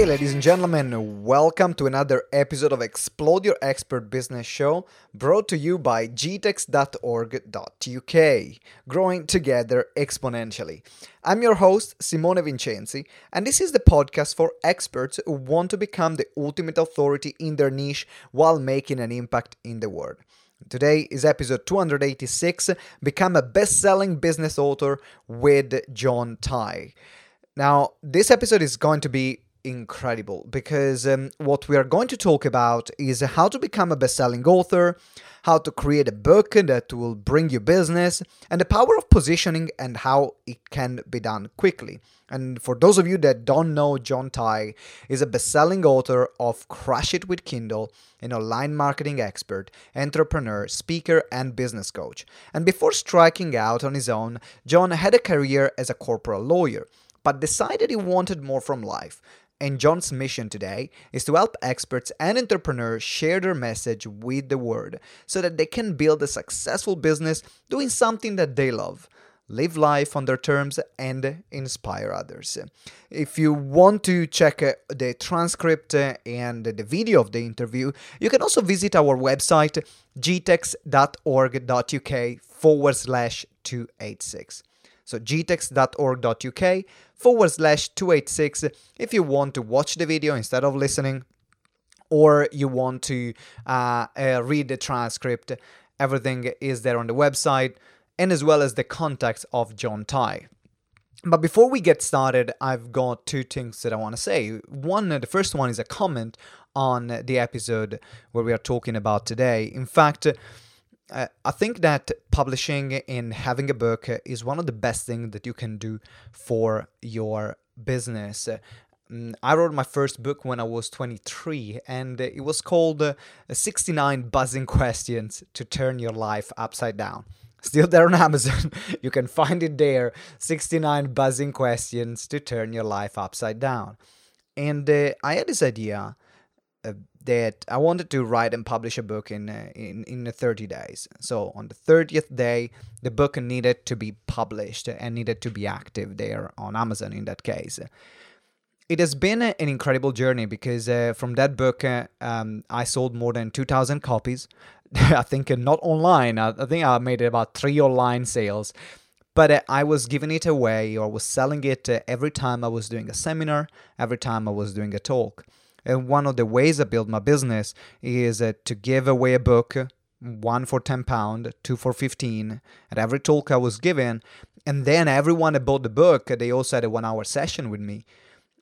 Hey, ladies and gentlemen, welcome to another episode of Explode Your Expert Business Show brought to you by gtex.org.uk, growing together exponentially. I'm your host, Simone Vincenzi, and this is the podcast for experts who want to become the ultimate authority in their niche while making an impact in the world. Today is episode 286 Become a best selling business author with John Tighe. Now, this episode is going to be incredible because um, what we are going to talk about is how to become a best-selling author how to create a book that will bring you business and the power of positioning and how it can be done quickly. And for those of you that don't know john Tighe is a best-selling author of crush it with kindle an online marketing expert entrepreneur speaker and business coach. And before striking out on his own john had a career as a corporate lawyer but decided he wanted more from life and John's mission today is to help experts and entrepreneurs share their message with the world so that they can build a successful business doing something that they love. Live life on their terms and inspire others. If you want to check uh, the transcript uh, and the video of the interview, you can also visit our website gtex.org.uk forward slash 286. So gtex.org.uk forward slash 286 if you want to watch the video instead of listening or you want to uh, uh, read the transcript. Everything is there on the website and as well as the contacts of John Tighe. But before we get started, I've got two things that I want to say. One, the first one is a comment on the episode where we are talking about today. In fact, uh, I think that publishing and having a book is one of the best things that you can do for your business. Mm, I wrote my first book when I was 23, and it was called uh, 69 Buzzing Questions to Turn Your Life Upside Down. Still there on Amazon. you can find it there 69 Buzzing Questions to Turn Your Life Upside Down. And uh, I had this idea uh, that I wanted to write and publish a book in uh, in in 30 days. So on the 30th day, the book needed to be published and needed to be active there on Amazon. In that case, it has been an incredible journey because uh, from that book, uh, um, I sold more than 2,000 copies. I think uh, not online. I, I, think I made about three online sales. But uh, I was giving it away or was selling it every time I was doing a seminar, every time I was doing a talk. And one of the ways I build my business is uh, to give away a book, one for 10 pound, two for 15 at every talk I was given. And then everyone that bought the book, they also had a one hour session with me.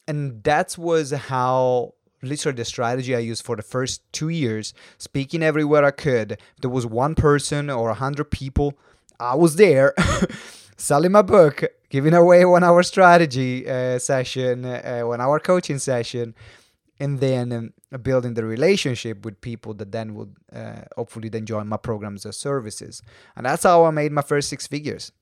And that was how literally the strategy I used for the first two years, speaking everywhere I could. If there was one person or a hundred people, I was there selling my book, giving away one hour strategy uh, session, uh, one hour coaching session and then um, building the relationship with people that then would uh, hopefully then join my programs or services. And that's how i made my first six figures.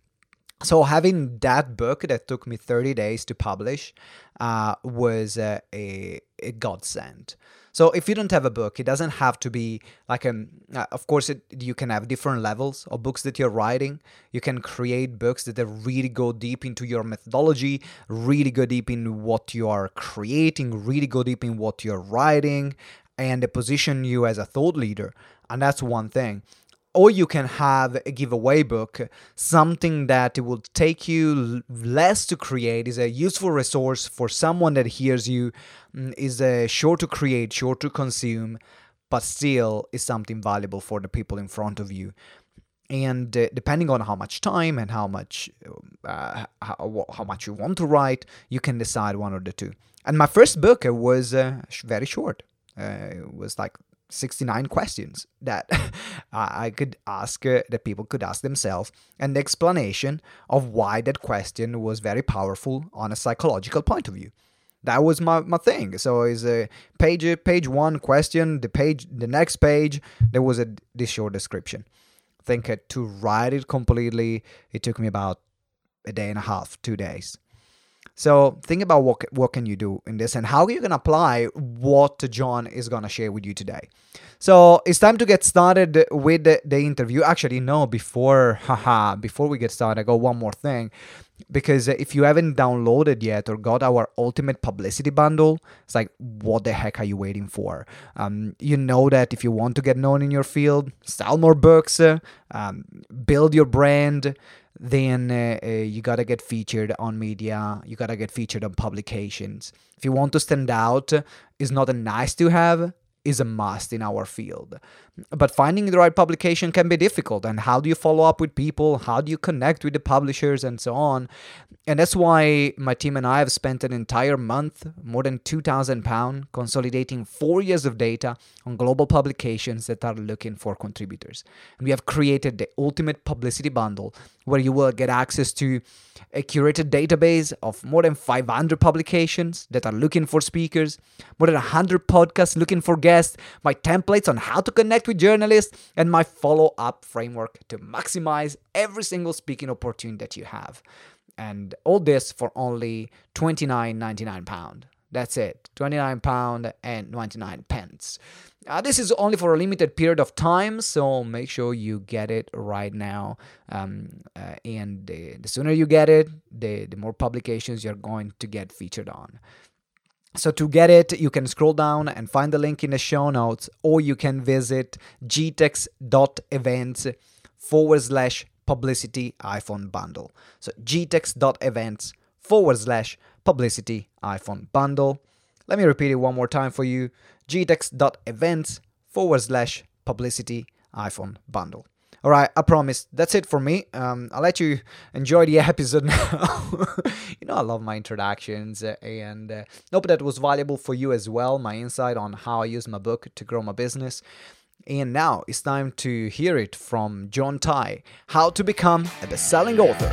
So having that book that took me 30 days to publish uh, was uh, a, a godsend so if you don't have a book, it doesn't have to be like a. Um, uh, of course, it, you can have different levels of books that you're writing. You can create books that really go deep into your methodology, really go deep in what you are creating, really go deep in what you're writing, and position you as a thought leader. And that's one thing or you can have a giveaway book, something that it will take you less to create, is a useful resource for someone that hears you, mm, is a short to create, short to consume, but still is something valuable for the people in front of you. And uh, depending on how much time and how much uh, how, how much you want to write, you can decide one or the two. And my first book was uh, very short. Uh, it was like 69 questions that I could ask, uh, that people could ask themselves, and the explanation of why that question was very powerful on a psychological point of view. That was my, my thing. So is a page page one question, the page the next page there was a this short description. I think uh, to write it completely, it took me about a day and a half, two days. So think about what what can you do in this and how you can apply what John is gonna share with you today. So it's time to get started with the, the interview. Actually, no, before haha, before we get started, I got one more thing. because if you haven't downloaded yet or got our ultimate publicity bundle it's like what the heck are you waiting for um, you know that if you want to get known in your field sell more books um, build your brand then uh, uh, you gotta get featured on media you gotta get featured on publications if you want to stand out is not a nice to have is a must in our field. But finding the right publication can be difficult. And how do you follow up with people? How do you connect with the publishers and so on? And that's why my team and I have spent an entire month, more than 2,000 pounds, consolidating four years of data on global publications that are looking for contributors. And we have created the ultimate publicity bundle where you will get access to a curated database of more than 500 publications that are looking for speakers, more than 100 podcasts looking for guests, my templates on how to connect with journalists, and my follow up framework to maximize every single speaking opportunity that you have. And all this for only £29.99. That's it, £29 and 99 pence. Uh, this is only for a limited period of time, so make sure you get it right now. Um, uh, and the, the sooner you get it, the, the more publications you're going to get featured on. So to get it, you can scroll down and find the link in the show notes, or you can visit gtex.events forward slash publicity hyphen bundle. So gtex.events forward slash publicity hyphen bundle. Let me repeat it one more time for you gtex.events forward slash publicity hyphen bundle. All right, I promise. That's it for me. Um, I'll let you enjoy the episode now. you know, I love my introductions, uh, and uh, hope that was valuable for you as well. My insight on how I use my book to grow my business. And now it's time to hear it from John Tighe How to Become a Best Selling Author.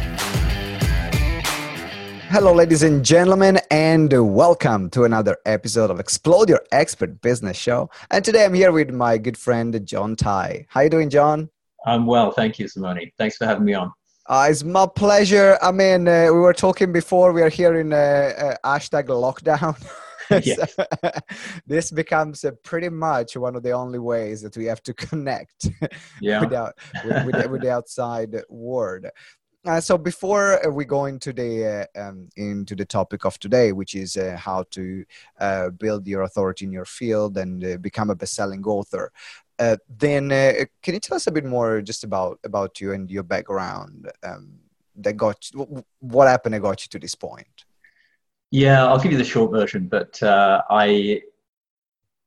Hello, ladies and gentlemen, and welcome to another episode of Explode Your Expert Business Show. And today I'm here with my good friend John Tighe. How you doing, John? I'm well, thank you, Simone. Thanks for having me on. Uh, it's my pleasure. I mean, uh, we were talking before. We are here in uh, uh hashtag lockdown. yes. this becomes pretty much one of the only ways that we have to connect yeah. without, with, with, with the outside world. Uh, so before uh, we go into the uh, um, into the topic of today, which is uh, how to uh, build your authority in your field and uh, become a best-selling author, then can you tell us a bit more just about about you and your background um, that got you, what happened that got you to this point? Yeah, I'll give you the short version, but I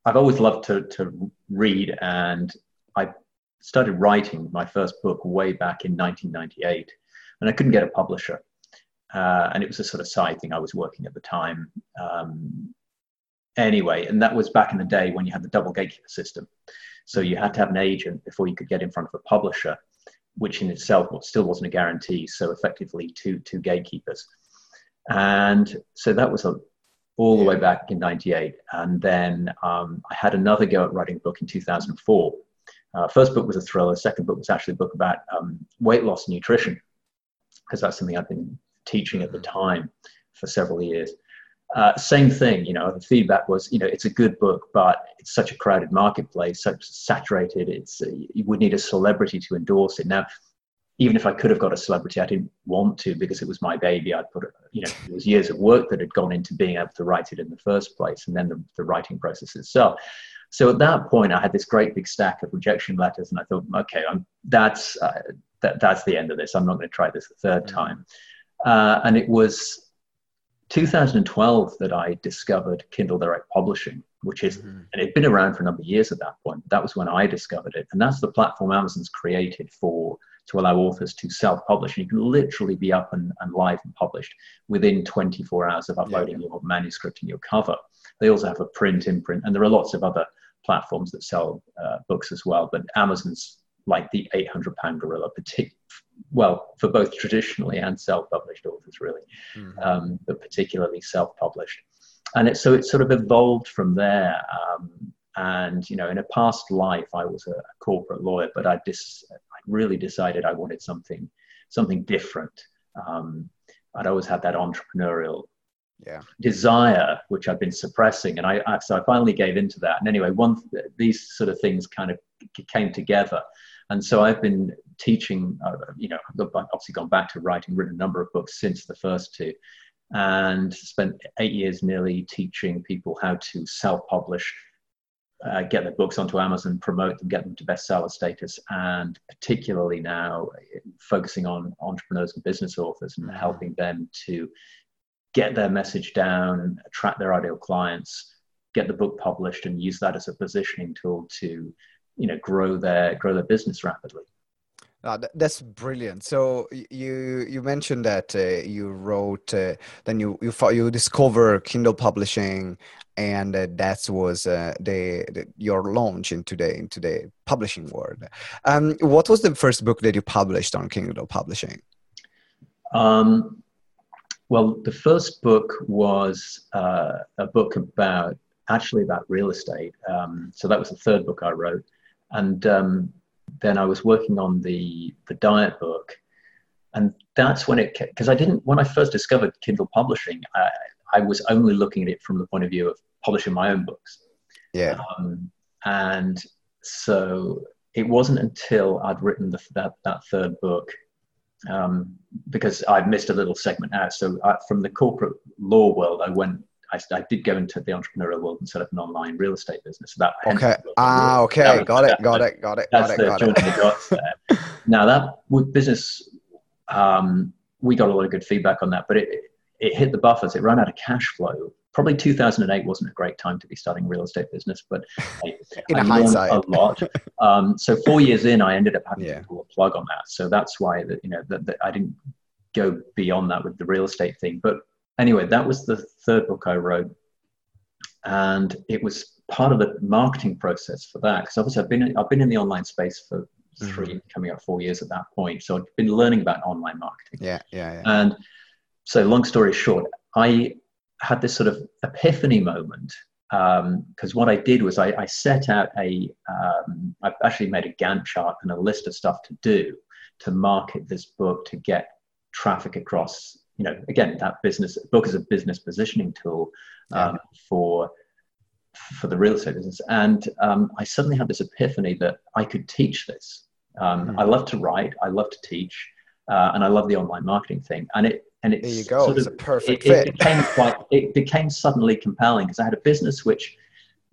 I've always loved to to read, and I started writing my first book way back in 1998 and I couldn't get a publisher. Uh, and it was a sort of side thing I was working at the time. Um, anyway, and that was back in the day when you had the double gatekeeper system. So you had to have an agent before you could get in front of a publisher, which in itself still wasn't a guarantee. So effectively, two two gatekeepers, and so that was a, all the way back in '98. And then um, I had another go at writing a book in 2004. Uh, first book was a thriller. Second book was actually a book about um, weight loss and nutrition because that's something I've been teaching at the time for several years. Uh, same thing, you know, the feedback was, you know, it's a good book, but it's such a crowded marketplace, so saturated. It's uh, you would need a celebrity to endorse it. Now, even if I could have got a celebrity, I didn't want to because it was my baby. I'd put, you know, it was years of work that had gone into being able to write it in the first place, and then the, the writing process itself. So at that point, I had this great big stack of rejection letters, and I thought, okay, I'm, that's uh, that, that's the end of this. I'm not going to try this a third mm-hmm. time. Uh, and it was 2012 that I discovered Kindle Direct Publishing, which is, mm-hmm. and it'd been around for a number of years at that point. That was when I discovered it. And that's the platform Amazon's created for to allow authors to self-publish. You can literally be up and, and live and published within 24 hours of uploading yeah. your manuscript and your cover. They also have a print imprint, and there are lots of other platforms that sell uh, books as well. But Amazon's like the 800 pound gorilla, partic- well, for both traditionally and self published authors, really, mm-hmm. um, but particularly self published. And it, so it sort of evolved from there. Um, and, you know, in a past life, I was a corporate lawyer, but I, dis- I really decided I wanted something, something different. Um, I'd always had that entrepreneurial yeah. desire which I've been suppressing, and I, I, so I finally gave into that. And anyway, one these sort of things kind of came together, and so I've been teaching. Uh, you know, I've obviously gone back to writing, written a number of books since the first two, and spent eight years nearly teaching people how to self-publish. Uh, get their books onto Amazon, promote them, get them to bestseller status, and particularly now focusing on entrepreneurs and business authors and mm-hmm. helping them to get their message down, and attract their ideal clients, get the book published, and use that as a positioning tool to, you know, grow their grow their business rapidly. Uh, that's brilliant. So you you mentioned that uh, you wrote, uh, then you you you discover Kindle publishing, and uh, that was uh, the, the, your launch into the into the publishing world. Um, what was the first book that you published on Kindle publishing? Um, well, the first book was uh, a book about actually about real estate. Um, so that was the third book I wrote, and um, then I was working on the the diet book, and that's when it because I didn't when I first discovered Kindle publishing, I, I was only looking at it from the point of view of publishing my own books. Yeah, um, and so it wasn't until I'd written the, that that third book um, because I missed a little segment out. So I, from the corporate law world, I went. I, I, did go into the entrepreneurial world and set up an online real estate business. So that okay. Ah, okay. Got it, got it. Got it. That's got the got the dots there. now that business, um, we got a lot of good feedback on that, but it it hit the buffers. It ran out of cash flow probably 2008 wasn't a great time to be starting real estate business, but I, in I hindsight, a lot. Um, so four years in, I ended up having yeah. to pull a plug on that. So that's why that you know that, that I didn't go beyond that with the real estate thing. But anyway, that was the third book I wrote, and it was part of the marketing process for that because obviously I've been I've been in the online space for 3 mm-hmm. coming up four years at that point. So I've been learning about online marketing. Yeah, yeah, yeah. And so, long story short, I had this sort of epiphany moment because um, what I did was I, I set out a um, I actually made a Gantt chart and a list of stuff to do to market this book to get traffic across. You know, again, that business book is a business positioning tool um, yeah. for for the real estate business, and um, I suddenly had this epiphany that I could teach this. Mm. I love to write, I love to teach, uh, and I love the online marketing thing, and it and it's there you go. Sort it's of, a perfect it, fit. It became quite. It became suddenly compelling because I had a business which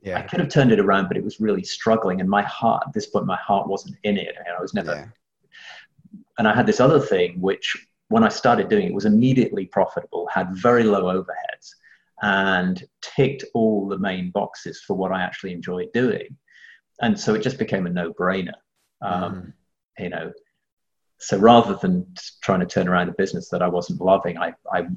yeah. I could have turned it around, but it was really struggling, and my heart at this point, my heart wasn't in it. I was never. Yeah. And I had this other thing which, when I started doing it, was immediately profitable, had very low overheads, and ticked all the main boxes for what I actually enjoyed doing, and so it just became a no-brainer. Um, mm. You know, so rather than trying to turn around a business that I wasn't loving, I, I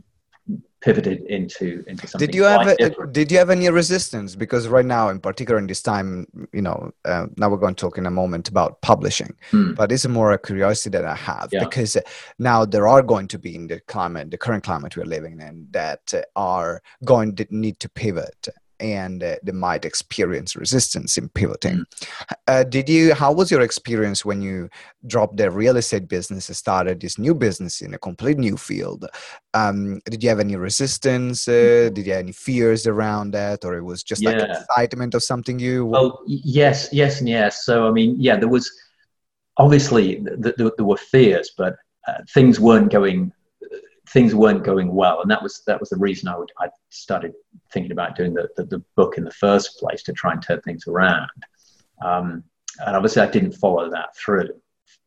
pivoted into into something. Did you have a, did you have any resistance? Because right now, in particular, in this time, you know, uh, now we're going to talk in a moment about publishing, hmm. but it's more a curiosity that I have yeah. because now there are going to be in the climate, the current climate we're living in, that are going to need to pivot and uh, they might experience resistance in pivoting. Mm. Uh, did you? How was your experience when you dropped the real estate business and started this new business in a complete new field? Um, did you have any resistance? Uh, mm. did you have any fears around that, or it was just yeah. like excitement of something new? Well, yes, yes, and yes. So I mean, yeah, there was obviously th- th- there were fears, but uh, things weren't going things weren't going well, and that was that was the reason I would I started thinking about doing the, the, the book in the first place to try and turn things around. Um, and obviously, I didn't follow that through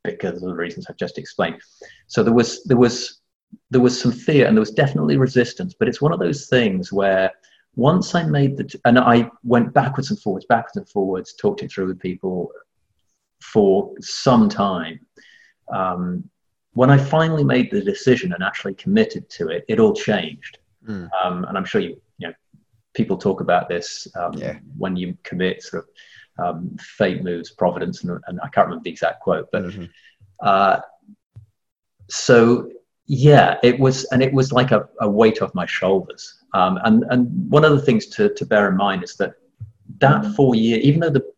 because of the reasons I've just explained. So there was there was there was some fear and there was definitely resistance, but it's one of those things where once I made the and I went backwards and forwards, backwards and forwards, talked it through with people for some time. Um, when I finally made the decision and actually committed to it, it all changed. Mm. Um, and I'm sure you, you know, people talk about this um, yeah. when you commit sort of um, fate moves providence, and, and, I can't remember the exact quote, but mm-hmm. uh, so yeah, it was, and it was like a, a weight off my shoulders. Um, and and one of the things to to bear in mind is that that four year, even though the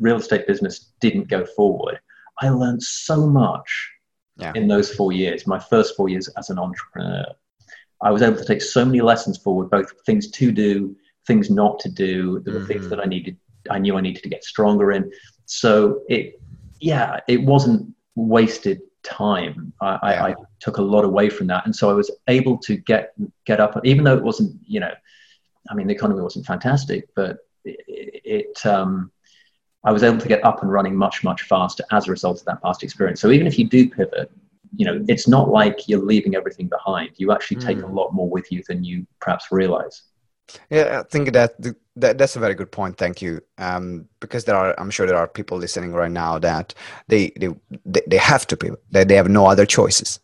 real estate business didn't go forward, I learned so much yeah. in those four years, my first four years as an entrepreneur. I was able to take so many lessons forward, both things to do, things not to do, the mm-hmm. things that I needed, I knew I needed to get stronger in. So it, yeah, it wasn't wasted time. I, yeah. I, I, took a lot away from that, and so I was able to get get up, even though it wasn't, you know, I mean, the economy wasn't fantastic, but it, it um, I was able to get up and running much much faster as a result of that past experience. So even if you do pivot, you know, it's not like you're leaving everything behind. You actually take mm. a lot more with you than you perhaps realize. Yeah, I think that, that that's a very good point. Thank you. Um, because there are, I'm sure there are people listening right now that they they they have to pivot. That they have no other choices.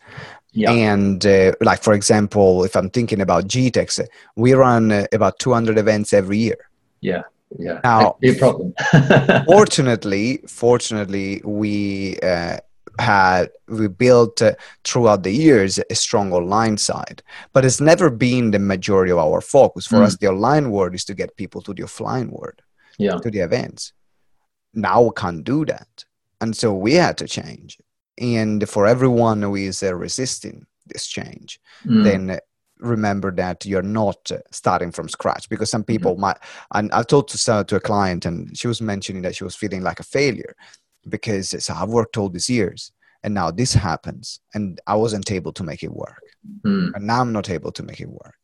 Yeah. And uh, like for example, if I'm thinking about GTEx, we run uh, about 200 events every year. Yeah. Yeah. Now, a problem. fortunately, fortunately, we uh, had we built uh, throughout the years a strong online side but it's never been the majority of our focus for mm. us the online world is to get people to the offline world yeah to the events now we can't do that and so we had to change and for everyone who is uh, resisting this change mm. then remember that you're not starting from scratch because some people mm-hmm. might and i talked to, to a client and she was mentioning that she was feeling like a failure because so I've worked all these years and now this happens and I wasn't able to make it work. Mm. And now I'm not able to make it work.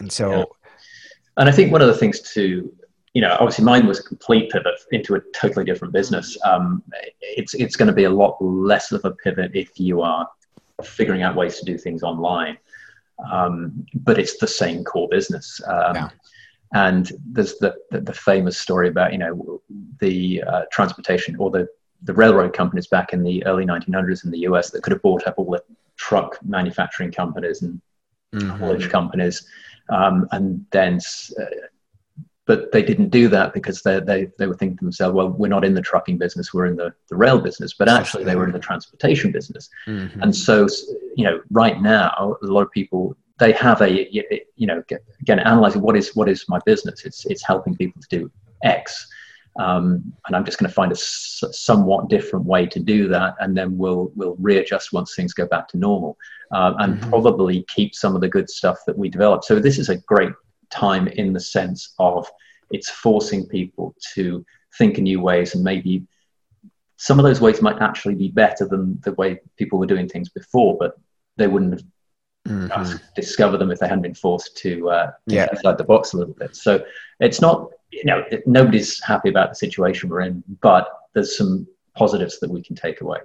And so yeah. and I think one of the things to you know, obviously mine was a complete pivot into a totally different business. Um, it's it's going to be a lot less of a pivot if you are figuring out ways to do things online. Um, but it's the same core business. Um, yeah. And there's the, the, the, famous story about, you know, the uh, transportation or the, the railroad companies back in the early 1900s in the US that could have bought up all the truck manufacturing companies and mm-hmm. haulage companies. Um, and then, uh, but they didn't do that because they, they, they were thinking to themselves, well, we're not in the trucking business, we're in the, the rail business. But actually, they were in the transportation business. Mm-hmm. And so, you know, right now, a lot of people they have a you know again analyzing what is what is my business it's it's helping people to do x um, and i'm just going to find a s- somewhat different way to do that and then we'll we'll readjust once things go back to normal uh, and mm-hmm. probably keep some of the good stuff that we developed. so this is a great time in the sense of it's forcing people to think in new ways and maybe some of those ways might actually be better than the way people were doing things before but they wouldn't have mm-hmm. discover them if they hadn't been forced to uh, yeah. outside the box a little bit. So it's not, you know, it, nobody's happy about the situation we're in, but there's some positives that we can take away.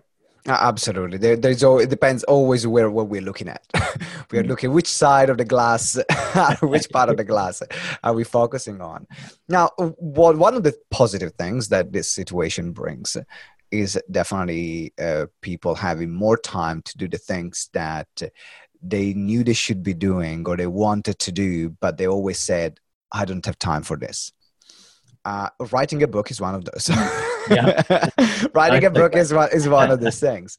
Absolutely. There, there's all, it depends always where what we're looking at. we are mm. looking which side of the glass, which part of the glass are we focusing on. Now, what one of the positive things that this situation brings is definitely uh, people having more time to do the things that they knew they should be doing or they wanted to do, but they always said, I don't have time for this. Uh, writing a book is one of those. writing a book is one, is one of those things.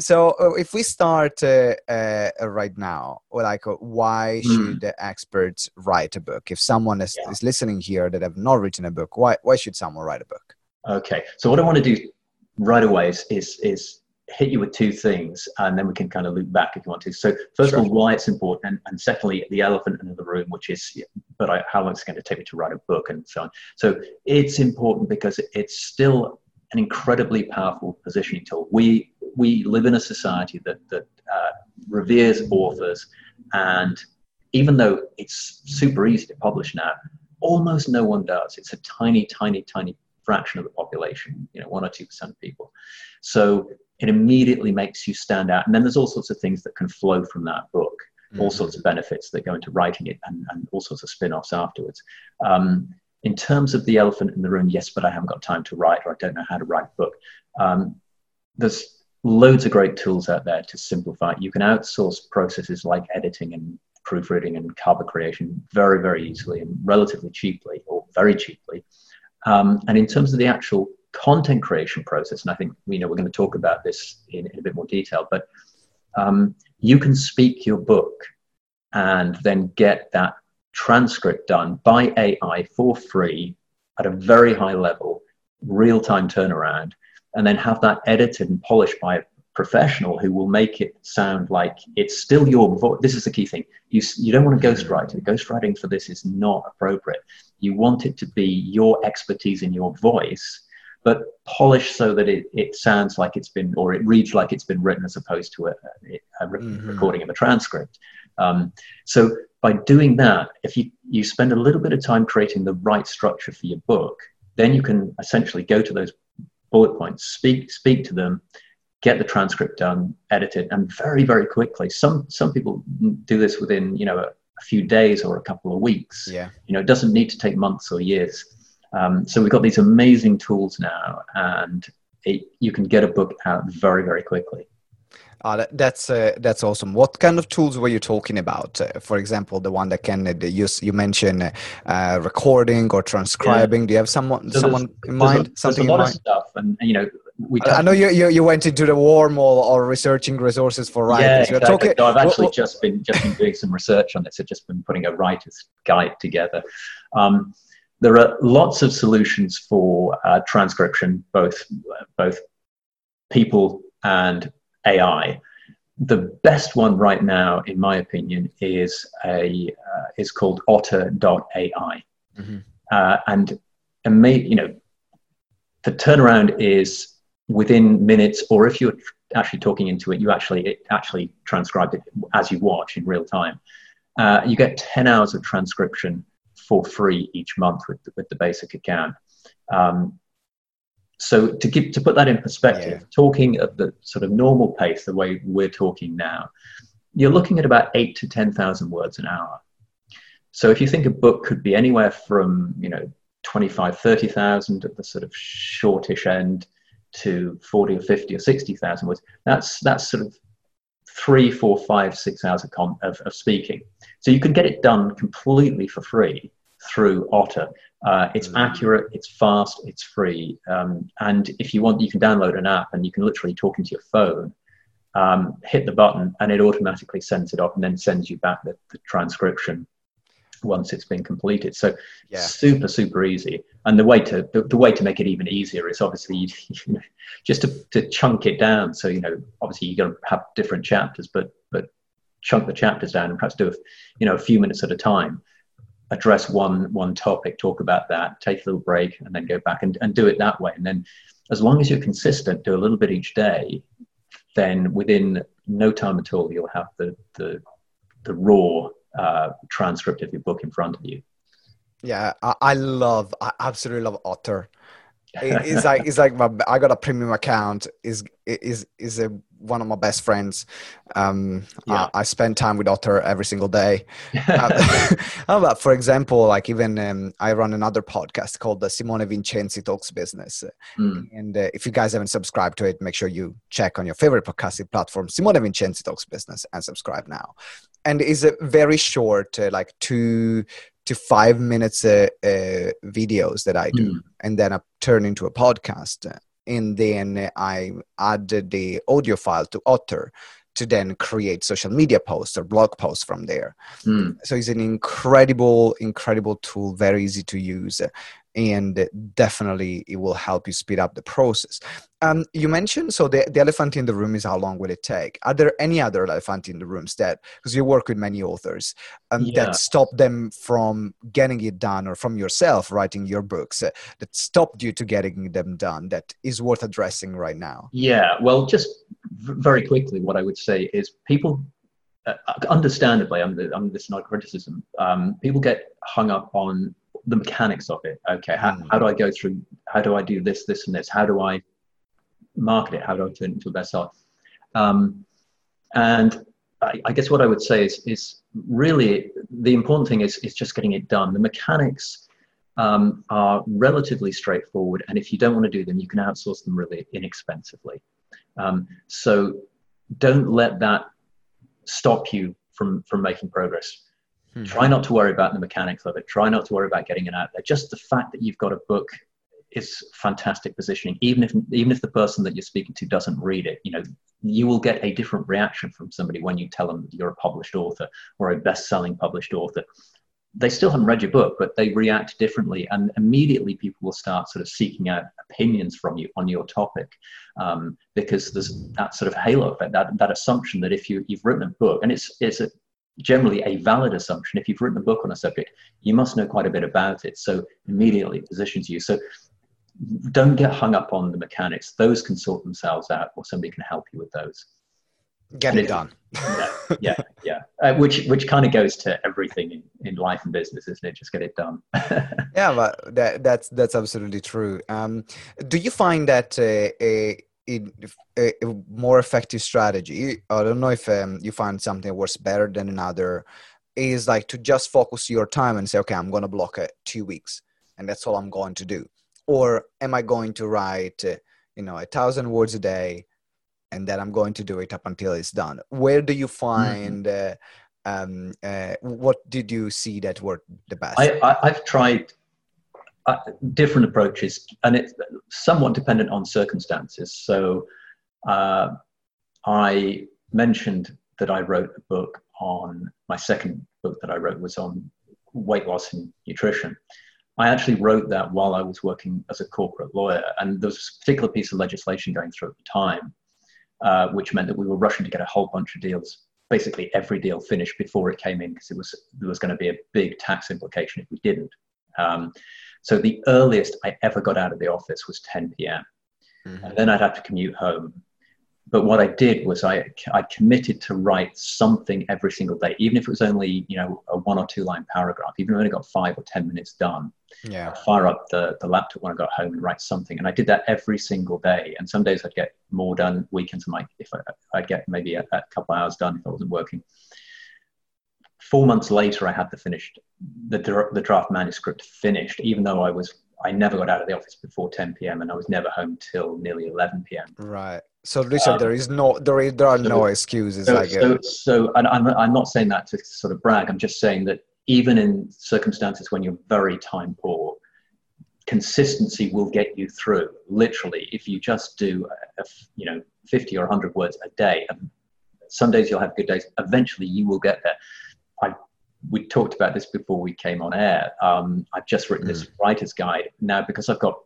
So uh, if we start uh, uh, right now, like uh, why mm. should experts write a book? If someone is, yeah. is listening here that have not written a book, why, why should someone write a book? Okay. So what I want to do right away is, is, is hit you with two things and then we can kind of loop back if you want to. So first sure. of all why it's important and, and secondly the elephant in the room which is but I, how long it's going to take me to write a book and so on? So it's important because it's still an incredibly powerful positioning tool. We we live in a society that that uh, reveres authors and even though it's super easy to publish now almost no one does. It's a tiny tiny tiny fraction of the population you know one or two percent of people. So it immediately makes you stand out. And then there's all sorts of things that can flow from that book, mm-hmm. all sorts of benefits that go into writing it, and, and all sorts of spin offs afterwards. Um, in terms of the elephant in the room, yes, but I haven't got time to write, or I don't know how to write a book. Um, there's loads of great tools out there to simplify. You can outsource processes like editing and proofreading and cover creation very, very easily and relatively cheaply, or very cheaply. Um, and in terms of the actual content creation process, and I think you know we're going to talk about this in, in a bit more detail, but um, you can speak your book and then get that transcript done by AI for free at a very high level, real time turnaround, and then have that edited and polished by a professional who will make it sound like it's still your voice. This is the key thing. You, you don't want to ghostwrite it. Ghostwriting for this is not appropriate. You want it to be your expertise in your voice, but polished so that it, it sounds like it's been, or it reads like it's been written as opposed to a, a, a mm-hmm. recording of a transcript. Um, so by doing that, if you, you spend a little bit of time creating the right structure for your book, then you can essentially go to those bullet points, speak, speak to them, get the transcript done, edit it, and very, very quickly. Some some people do this within you know a, a few days or a couple of weeks. Yeah, you know, it doesn't need to take months or years. Um, so we've got these amazing tools now, and it, you can get a book out very, very quickly. Uh, that, that's uh, that's awesome. What kind of tools were you talking about? Uh, for example, the one that can uh, use you mentioned uh, recording or transcribing. Yeah. Do you have someone so someone in mind? A, Something in mind? stuff, and you know, we. I know you, you, you went into the wormhole or researching resources for writers. Yeah, exactly. Talking, no, I've actually just been just been doing some research on this. I've just been putting a writer's guide together. Um, there are lots of solutions for uh, transcription, both both people and AI. The best one right now, in my opinion, is a uh, is called Otter.ai, mm-hmm. uh, and and you know, the turnaround is within minutes, or if you're actually talking into it, you actually it actually transcribe it as you watch in real time. Uh, you get 10 hours of transcription for free each month with the, with the basic account. Um, so to give to put that in perspective, yeah. talking at the sort of normal pace, the way we're talking now, you're looking at about eight to ten thousand words an hour. So if you think a book could be anywhere from you know 25, 30,000 at the sort of shortish end to 40 or 50 or 60,000 words, that's that's sort of three, four, five, six hours of, of, of speaking. So you can get it done completely for free through Otter. Uh, it's mm. accurate, it's fast, it's free. Um, and if you want, you can download an app and you can literally talk into your phone, um, hit the button, and it automatically sends it off and then sends you back the, the transcription once it's been completed. So yeah. super, super easy. And the way to the, the, way to make it even easier is obviously you, you know, just to, to chunk it down. So you know, obviously you're going to have different chapters, but but chunk the chapters down and perhaps do a, you know a few minutes at a time address one one topic, talk about that, take a little break, and then go back and, and do it that way. And then, as long as you're consistent, do a little bit each day, then within no time at all, you'll have the the, the raw uh, transcript of your book in front of you. Yeah, I, I love, I absolutely love Otter. It's like it's like my, I got a premium account. is is is a one of my best friends. Um, yeah. I, I, spend time with Otter every single day. uh, but for example, like even um, I run another podcast called the Simone Vincenzi Talks Business. Mm. And uh, if you guys haven't subscribed to it, make sure you check on your favorite podcasting platform, Simone Vincenzi Talks Business, and subscribe now. And it's a very short, uh, like two to five minutes uh, uh, videos that I do, mm. and then I turn into a podcast and then I add the audio file to Otter to then create social media posts or blog posts from there. Mm. So it's an incredible, incredible tool, very easy to use and definitely it will help you speed up the process. Um, you mentioned so the, the elephant in the room is how long will it take? Are there any other elephant in the rooms that because you work with many authors um, yeah. that stop them from getting it done or from yourself writing your books uh, that stopped you to getting them done that is worth addressing right now? Yeah, well, just very quickly, what I would say is people uh, understandably, I'm, I'm, this is not criticism. Um, people get hung up on the mechanics of it. Okay, how, mm. how do I go through? How do I do this, this, and this? How do I market it? How do I turn it into a bestseller? Um, and I, I, guess what I would say is, is really the important thing is, is just getting it done. The mechanics um, are relatively straightforward, and if you don't want to do them, you can outsource them really inexpensively. Um, so don't let that stop you from from making progress. Hmm. Try not to worry about the mechanics of it. Try not to worry about getting it out there. Just the fact that you've got a book is fantastic positioning. Even if even if the person that you're speaking to doesn't read it, you know, you will get a different reaction from somebody when you tell them you're a published author or a best-selling published author. they still haven't read your book, but they react differently, and immediately people will start sort of seeking out opinions from you on your topic, um, because there's that sort of halo effect, that that assumption that if you you've written a book, and it's it's a, generally a valid assumption, if you've written a book on a subject, you must know quite a bit about it, so immediately positions you. So don't get hung up on the mechanics; those can sort themselves out, or somebody can help you with those. Get it done. Yeah yeah yeah. Uh, which which kind of goes to everything in, in life and business isn't it? Just get it done. Yeah but that, that's that's absolutely true. Um, do you find that uh, a, a, a, more effective strategy i don't know if um, you find something works better than another is like to just focus your time and say okay i'm going to block it two weeks and that's all i'm going to do or am i going to write uh, you know a thousand words a day and that I'm going to do it up until it's done. Where do you mm-hmm. find? Mm-hmm. Uh, um, uh, what did you see that worked the best? I I, have tried uh, different approaches, and it's somewhat dependent on circumstances. So, uh, I mentioned that I wrote a book on my second book that I wrote was on weight loss and nutrition. I actually wrote that while I was working as a corporate lawyer, and there was a particular piece of legislation going through at the time uh, which meant that we were rushing to get a whole bunch of deals, basically every deal finished before it came in because it was there was going to be a big tax implication if we didn't. Um, so the earliest I ever got out of the office was 10 p.m. Mm-hmm. And then I'd have to commute home but what I did was I, I committed to write something every single day, even if it was only, you know, a one or two line paragraph, even if I only got five or 10 minutes done. Yeah. I'd fire up the, the laptop when I got home and write something. And I did that every single day. And some days I'd get more done. Weekends, I might, if I, I'd get maybe a, a couple hours done if I wasn't working. Four months later, I had the finished, the, the draft manuscript finished, even though I was I never got out of the office before 10 p.m. and I was never home till nearly 11 p.m. Right. So Richard, um, there is no there is there are so, no excuses. So, so, so, and I'm I'm not saying that to sort of brag. I'm just saying that even in circumstances when you're very time poor, consistency will get you through. Literally, if you just do, a, a, you know, 50 or 100 words a day, some days you'll have good days. Eventually, you will get there. I we talked about this before we came on air. Um, I've just written mm. this writer's guide now because I've got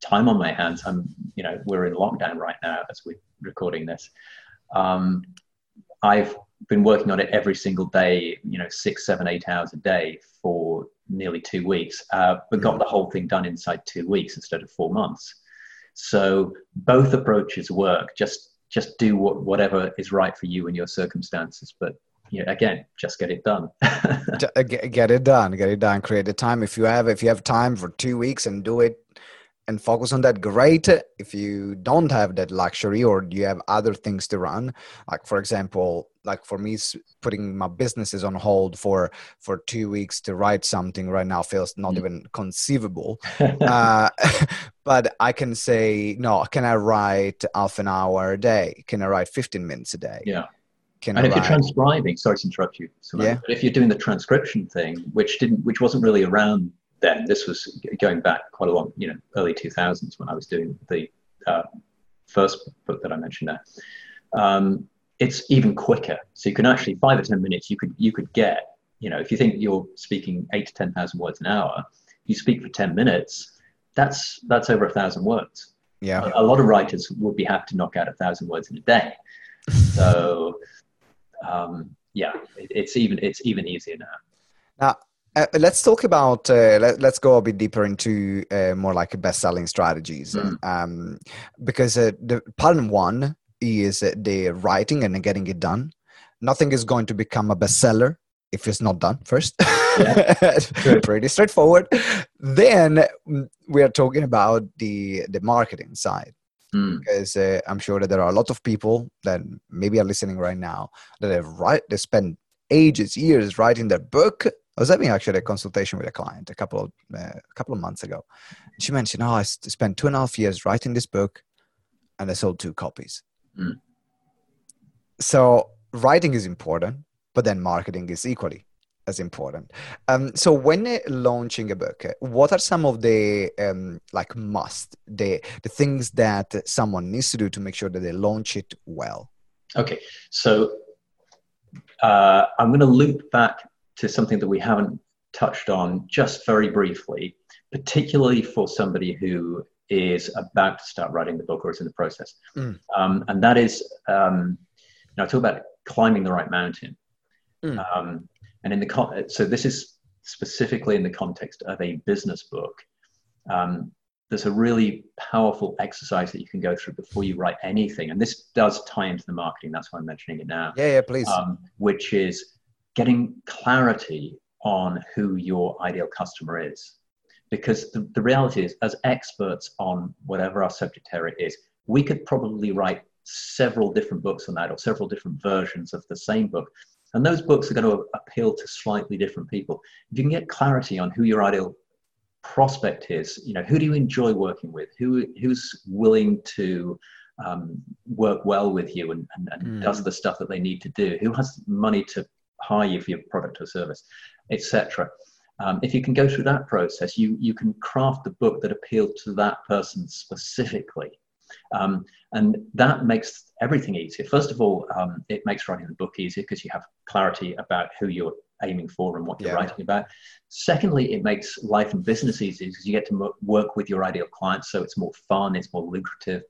time on my hands. I'm, you know, we're in lockdown right now as we're recording this. Um, I've been working on it every single day, you know, six, seven, eight hours a day for nearly two weeks, uh, but got mm. the whole thing done inside two weeks instead of four months. So both approaches work. Just just do what, whatever is right for you and your circumstances, but you know, again, just get it done. Get it done. Get it done. Create the time. If you have, if you have time for two weeks and do it and focus on that, great. If you don't have that luxury or you have other things to run, like for example, like for me, putting my businesses on hold for for two weeks to write something right now feels not mm. even conceivable. uh, but I can say, no, can I write half an hour a day? Can I write 15 minutes a day? Yeah can and if you're transcribing sorry to interrupt you yeah. but if you're doing the transcription thing which didn't which wasn't really around then this was going back quite a long you know early 2000s when i was doing the uh, first book that i mentioned there um, it's even quicker. So you can actually five or ten minutes you could you could get you know if you think you're speaking eight to ten thousand words an hour you speak for 10 minutes that's that's over a thousand words. Yeah. A, a lot of writers would be happy to knock out a thousand words in a day. So um, yeah, it, it's even it's even easier now. Now, uh, let's talk about uh, let, us go a bit deeper into uh, more like best selling strategies mm. um, because uh, the part one is the writing and getting it done nothing is going to become a bestseller if it's not done first yeah. pretty straightforward then mm, we are talking about the the marketing side mm. because uh, I'm sure that there are a lot of people that maybe are listening right now that have write they spend ages, years writing their book. I was having actually a consultation with a client a couple of uh, a couple of months ago. She mentioned, "Oh, I spent two and a half years writing this book, and I sold two copies." Mm. So writing is important, but then marketing is equally as important. Um, so when launching a book, what are some of the um, like must the the things that someone needs to do to make sure that they launch it well? Okay, so uh, I'm going to loop back to something that we haven't touched on just very briefly, particularly for somebody who is about to start writing the book or is in the process. Mm. Um, and that is, um, you know, I talk about climbing the right mountain. Mm. And in the con- so this is specifically in the context of a business book. Um, there's a really powerful exercise that you can go through before you write anything, and this does tie into the marketing. That's why I'm mentioning it now. Yeah, yeah, please. Um, which is getting clarity on who your ideal customer is because the, the reality is as experts on whatever our subject area is we could probably write several different books on that or several different versions of the same book and those books are going to appeal to slightly different people if you can get clarity on who your ideal prospect is you know who do you enjoy working with who who's willing to um, work well with you and, and, and mm. does the stuff that they need to do who has money to hire you for your product or service etc um, if you can go through that process, you, you can craft the book that appeals to that person specifically. Um, and that makes everything easier. First of all, um, it makes writing the book easier because you have clarity about who you're aiming for and what you're yeah. writing about. Secondly, it makes life and business easier because you get to work with your ideal clients. So it's more fun, it's more lucrative,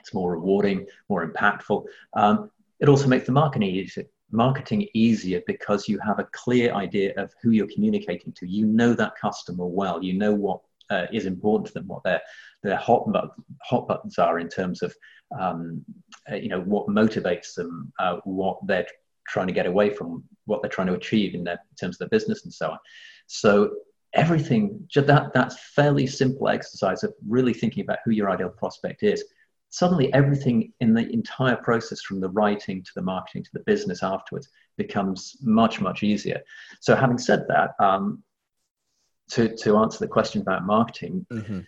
it's more rewarding, more impactful. Um, it also makes the marketing easier marketing easier because you have a clear idea of who you're communicating to. You know that customer well. You know what uh, is important to them, what their their hot hot buttons are in terms of um, uh, you know what motivates them, uh, what they're trying to get away from, what they're trying to achieve in their in terms of their business and so on. So everything that that's fairly simple exercise of really thinking about who your ideal prospect is suddenly everything in the entire process from the writing to the marketing to the business afterwards becomes much much easier so having said that um, to, to answer the question about marketing mm-hmm.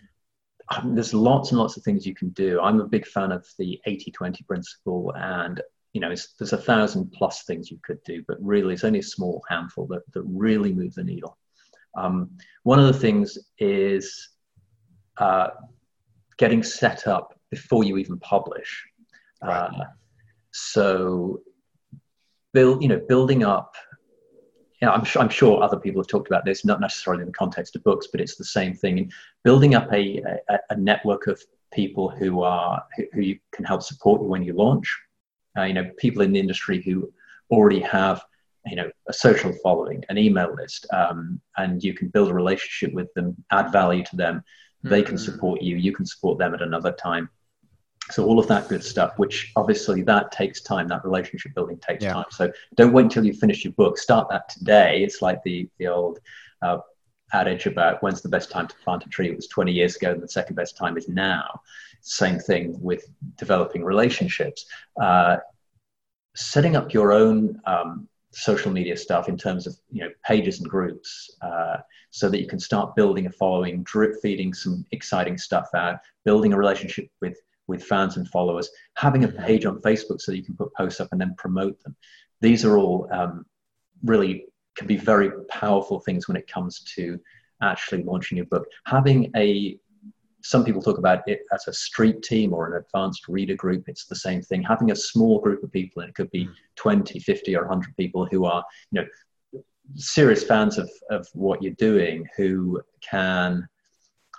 um, there's lots and lots of things you can do i'm a big fan of the 80-20 principle and you know there's a thousand plus things you could do but really it's only a small handful that, that really move the needle um, one of the things is uh, getting set up before you even publish. Right. Uh, so, build, you know, building up. You know, I'm, sure, I'm sure other people have talked about this, not necessarily in the context of books, but it's the same thing. In building up a, a, a network of people who are who, who you can help support you when you launch. Uh, you know, people in the industry who already have you know a social following, an email list, um, and you can build a relationship with them, add value to them. They can hmm. support you. You can support them at another time so all of that good stuff which obviously that takes time that relationship building takes yeah. time. So don't wait until you finish your book. Start that today. It's like the the old uh, adage about when's the best time to plant a tree? It was 20 years ago and the second best time is now. Same thing with developing relationships. Uh, setting up your own um, social media stuff in terms of you know pages and groups uh, so that you can start building a following drip feeding some exciting stuff out building a relationship with with fans and followers, having a mm-hmm. page on Facebook so you can put posts up and then promote them. These are all um, really can be very powerful things when it comes to actually launching your book. Having a some people talk about it as a street team or an advanced reader group. It's the same thing. Having a small group of people, and it could be mm. 20, 50, or 100 people who are, you know, serious fans of, of what you're doing, who can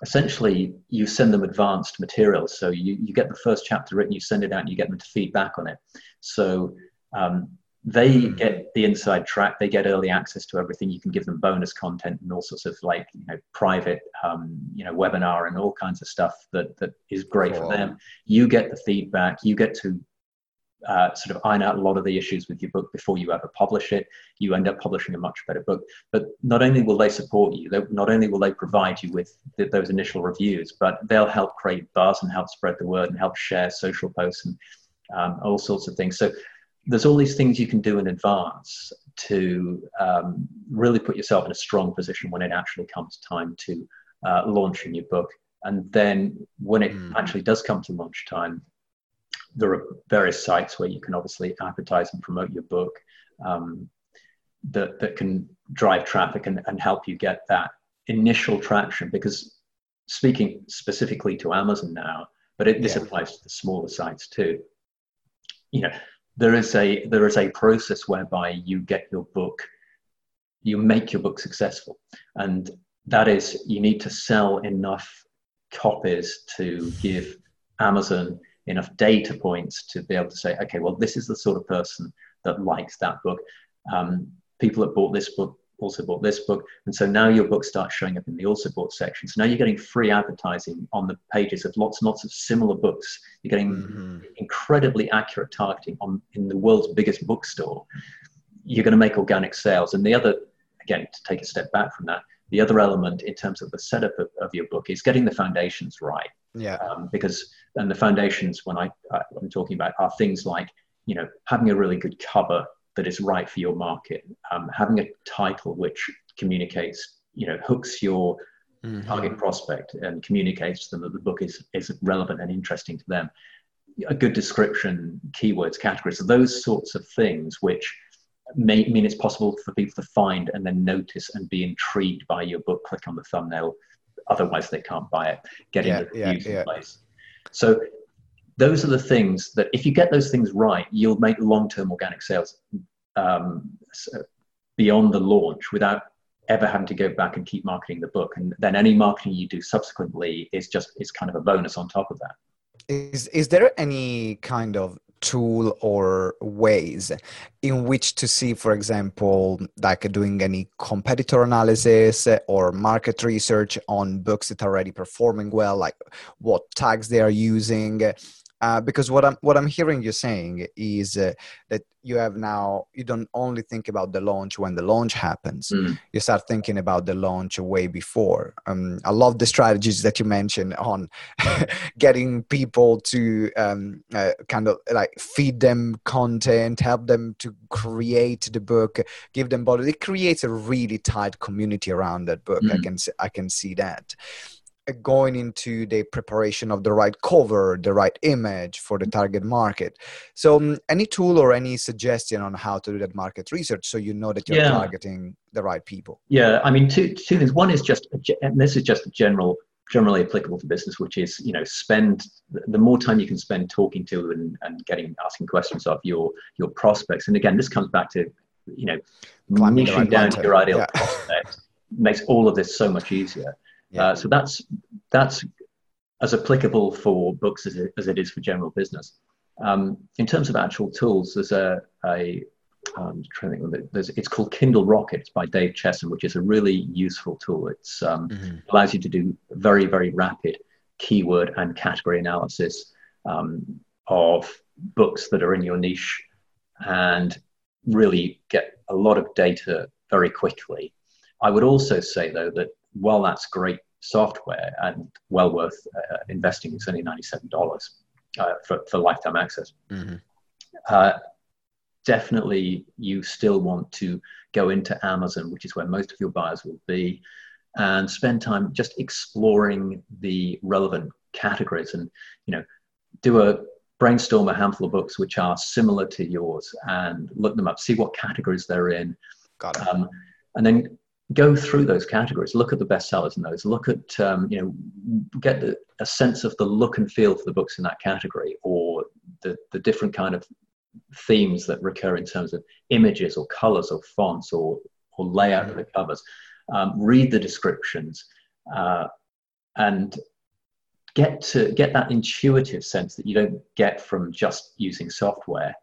essentially you send them advanced materials. So you, you get the first chapter written, you send it out, and you get them to feedback on it. So um, they mm. get the inside track, they get early access to everything. You can give them bonus content and all sorts of like you know private um, you know webinar and all kinds of stuff that that is great cool. for them. You get the feedback, you get to uh, sort of iron out a lot of the issues with your book before you ever publish it. You end up publishing a much better book. But not only will they support you, they, not only will they provide you with the, those initial reviews, but they'll help create buzz and help spread the word and help share social posts and um, all sorts of things. So there's all these things you can do in advance to um, really put yourself in a strong position when it actually comes time to uh, launching your book. And then when it mm. actually does come to launch time, there are various sites where you can obviously advertise and promote your book um, that, that can drive traffic and, and help you get that initial traction because speaking specifically to amazon now but it, this yeah. applies to the smaller sites too you know there is a there is a process whereby you get your book you make your book successful, and that is you need to sell enough copies to give Amazon enough data points to be able to say, okay, well, this is the sort of person that likes that book. Um, people that bought this book also bought this book. And so now your book starts showing up in the also bought section. So now you're getting free advertising on the pages of lots and lots of similar books. You're getting mm-hmm. incredibly accurate targeting on in the world's biggest bookstore. You're going to make organic sales. And the other, again, to take a step back from that, the other element in terms of the setup of, of your book is getting the foundations right. Yeah. Um, because and the foundations when I I'm talking about are things like you know having a really good cover that is right for your market, um, having a title which communicates you know hooks your mm-hmm. target prospect and communicates to them that the book is is relevant and interesting to them. A good description, keywords, categories, so those sorts of things which may mean it's possible for people to find and then notice and be intrigued by your book, click on the thumbnail. Otherwise, they can't buy it. Getting yeah, the reviews yeah, in place. So those are the things that if you get those things right, you'll make long-term organic sales um, beyond the launch without ever having to go back and keep marketing the book. And then any marketing you do subsequently is just is kind of a bonus on top of that. Is is there any kind of tool or ways in which to see, for example, like doing any competitor analysis or market research on books that are already performing well, like what tags they are using, uh, because what I'm what I'm hearing you saying is uh, that you have now you don't only think about the launch when the launch happens. Mm. You start thinking about the launch way before. Um, I love the strategies that you mentioned on getting people to um, uh, kind of like feed them content, help them to create the book, give them body. It creates a really tight community around that book. Mm. I can I can see that going into the preparation of the right cover, the right image for the target market. So, um, any tool or any suggestion on how to do that market research so you know that you're yeah. targeting the right people? Yeah, I mean, two two things. One is just, and this is just a general, generally applicable to business, which is you know, spend the more time you can spend talking to and, and getting asking questions of your your prospects. And again, this comes back to you know, niching right down to your ideal yeah. prospect makes all of this so much easier. Yeah. Uh, so that's that's as applicable for books as it, as it is for general business. Um, in terms of actual tools, there's a, a um, there's, it's called Kindle Rocket. By Dave Chesson, which is a really useful tool. It um, mm-hmm. allows you to do very, very rapid keyword and category analysis um, of books that are in your niche and really get a lot of data very quickly. I would also say, though, that while that's great software and well worth uh, investing, it's only $97 uh, for, for lifetime access. Mm-hmm. Uh, definitely, you still want to go into Amazon, which is where most of your buyers will be, and spend time just exploring the relevant categories and, you know, do a brainstorm a handful of books which are similar to yours and look them up, see what categories they're in. Got it. Um, and then go through those categories, look at the bestsellers in those, look at, um, you know, get the, a sense of the look and feel for the books in that category or the, the different kind of themes that recur in terms of images or colors or fonts or, or layout of the covers. Um, read the descriptions uh, and get to get that intuitive sense that you don't get from just using software.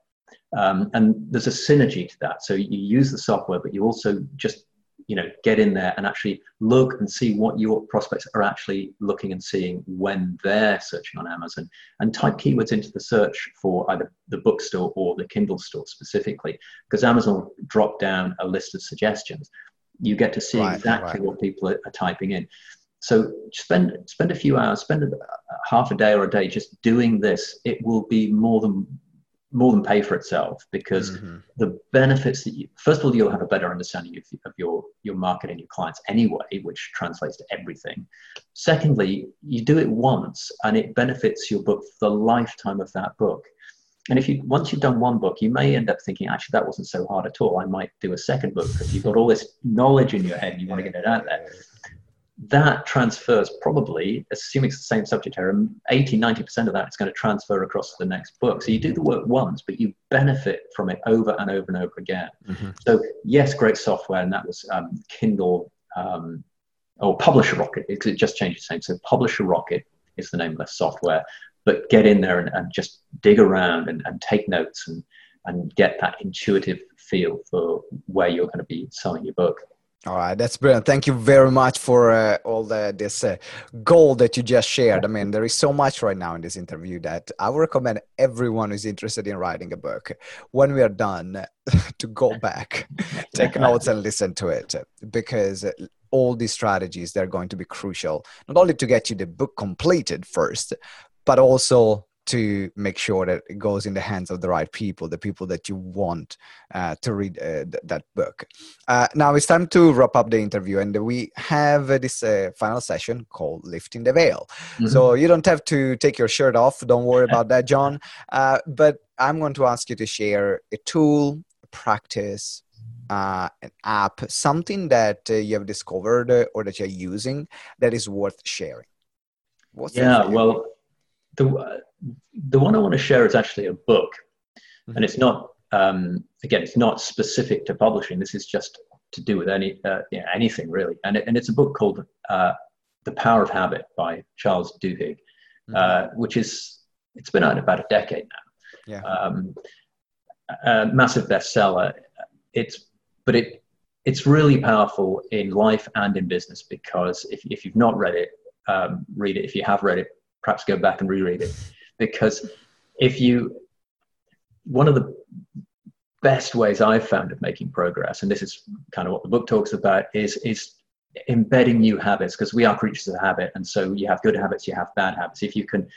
Um, and there's a synergy to that. So you use the software, but you also just you know get in there and actually look and see what your prospects are actually looking and seeing when they're searching on amazon and type keywords into the search for either the bookstore or the kindle store specifically because amazon will drop down a list of suggestions. You get to see right, exactly right. what people are, are, typing in. So spend spend a few hours spend a, a half a day or a day just doing this. It will be more than more than pay for itself because mm-hmm. the benefits that you first of all you'll have a better understanding of, of your your market and your clients anyway which translates to everything. Secondly you do it once and it benefits your book for the lifetime of that book. And if you once you've done one book you may end up thinking actually that wasn't so hard at all. I might do a second book because you've got all this knowledge in your head and you want to get it out there that transfers probably, assuming it's the same subject area, 80, 90% of that is going to transfer across to the next book. So you do the work once, but you benefit from it over and over and over again. Mm-hmm. So, yes, great software, and that was um, Kindle um, or Publisher Rocket, because it just changed its name. So, Publisher Rocket is the name of the software, but get in there and, and just dig around and, and take notes and, and get that intuitive feel for where you're going to be selling your book. All right, that's brilliant. Thank you very much for uh, all the, this uh, goal that you just shared. I mean, there is so much right now in this interview that I would recommend everyone who's interested in writing a book, when we are done, to go back, take notes, and listen to it, because all these strategies they're going to be crucial not only to get you the book completed first, but also to make sure that it goes in the hands of the right people, the people that you want uh, to read uh, th- that book. Uh, now it's time to wrap up the interview, and we have this uh, final session called Lifting the Veil. Mm-hmm. So you don't have to take your shirt off, don't worry about that, John. Uh, but I'm going to ask you to share a tool, a practice, uh, an app, something that uh, you have discovered uh, or that you're using that is worth sharing? What's yeah, well, the the one I want to share is actually a book, mm-hmm. and it's not um, again, it's not specific to publishing. This is just to do with any uh, yeah, anything really, and it, and it's a book called uh, "The Power of Habit" by Charles Duhigg, mm-hmm. uh, which is it's been out about a decade now. Yeah. Um, a massive bestseller. It's but it it's really powerful in life and in business because if if you've not read it, um, read it. If you have read it, perhaps go back and reread it because if you one of the best ways I've found of making progress, and this is kind of what the book talks about, is is embedding new habits because we are creatures of habit, and so you have good habits, you have bad habits. If you can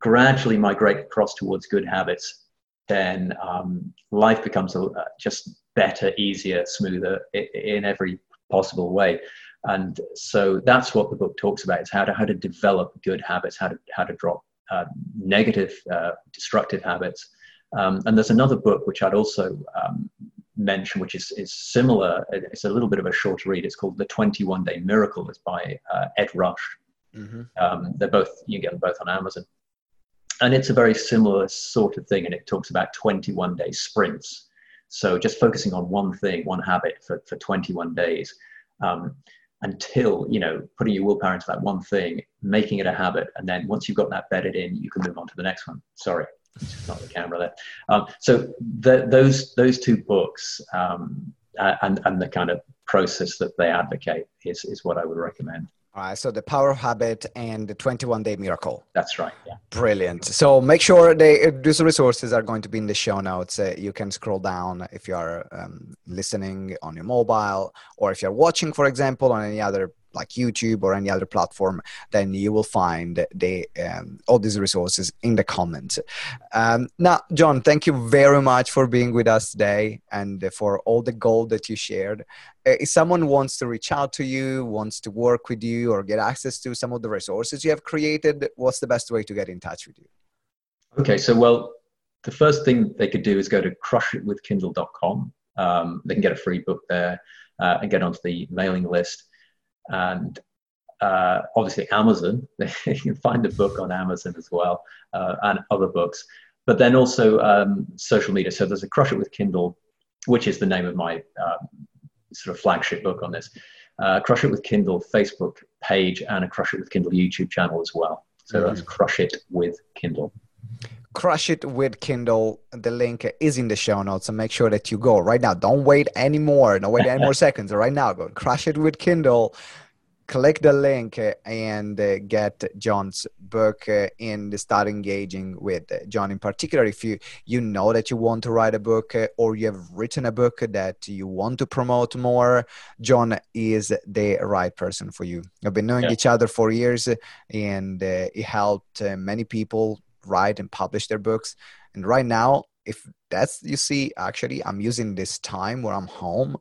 gradually migrate across towards good habits, then um, life becomes a, just better, easier, smoother in every possible way. And so that's what the book talks about: is how to how to develop good habits, how to how to drop uh, negative, uh, destructive habits. Um, and there's another book which I'd also um, mention, which is, is similar. It's a little bit of a shorter read. It's called The 21 Day Miracle. It's by uh, Ed Rush. Mm-hmm. Um, they're both, you get them both on Amazon. And it's a very similar sort of thing. And it talks about 21 day sprints. So just focusing on one thing, one habit for, for 21 days. Um, until you know putting your willpower into that one thing making it a habit and then once you've got that bedded in you can move on to the next one. Sorry it's not the camera there. Um, so the, those those two books um, and and the kind of process that they advocate is is what i would recommend all right, so the power of habit and the 21 day miracle. That's right. Yeah. Brilliant. So make sure they, these resources are going to be in the show notes. Uh, you can scroll down if you are um, listening on your mobile or if you're watching, for example, on any other like YouTube or any other platform, then you will find the um, all these resources in the comments. Um, now, John, thank you very much for being with us today and for all the gold that you shared. Uh, if someone wants to reach out to you, wants to work with you, or get access to some of the resources you have created, what's the best way to get in touch with you? Okay, so well, the first thing they could do is go to crushitwithkindle.com. Um, they can get a free book there uh, and get onto the mailing list and uh, obviously Amazon. you can find the book on Amazon as well, uh, and other books. But then also um, social media. So there's a Crush It with Kindle, which is the name of my um, sort of flagship book on this. Uh, Crush It with Kindle Facebook page and a Crush It with Kindle YouTube channel as well. So mm-hmm. that's Crush It with Kindle. Crush It with Kindle. The link is in the show notes. So make sure that you go right now. Don't wait anymore. Don't wait any more seconds. Right now, go Crush It with Kindle. Click the link and uh, get John's book uh, and start engaging with John. In particular, if you you know that you want to write a book uh, or you have written a book that you want to promote more, John is the right person for you. I've been knowing yeah. each other for years, and he helped many people write and publish their books. And right now, if that's you see, actually, I'm using this time where I'm home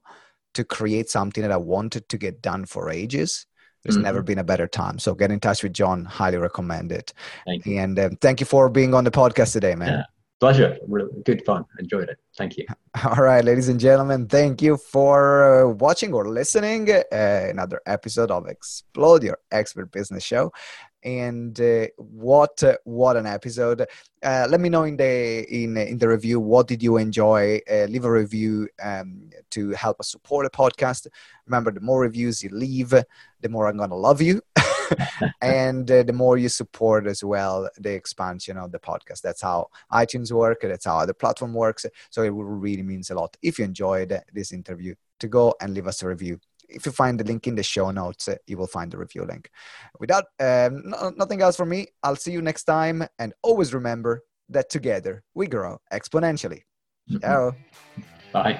to create something that I wanted to get done for ages. There's mm-hmm. never been a better time. So get in touch with John. Highly recommend it. Thank and uh, thank you for being on the podcast today, man. Yeah. Pleasure. Really good fun. Enjoyed it. Thank you. All right, ladies and gentlemen, thank you for uh, watching or listening uh, another episode of Explode Your Expert Business Show. And uh, what uh, what an episode! Uh, let me know in the in in the review what did you enjoy. Uh, leave a review um, to help us support the podcast. Remember, the more reviews you leave, the more I'm gonna love you. and uh, the more you support as well the expansion of the podcast that's how itunes work that's how the platform works so it really means a lot if you enjoyed this interview to go and leave us a review if you find the link in the show notes, uh, you will find the review link. Without um, no, nothing else from me, I'll see you next time. And always remember that together we grow exponentially. Ciao. Bye.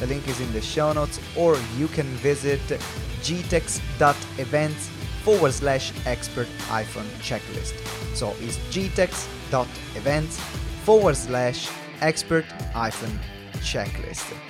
The link is in the show notes or you can visit gtex.events forward slash expert hyphen checklist. So it's gtex.events forward slash expert hyphen checklist.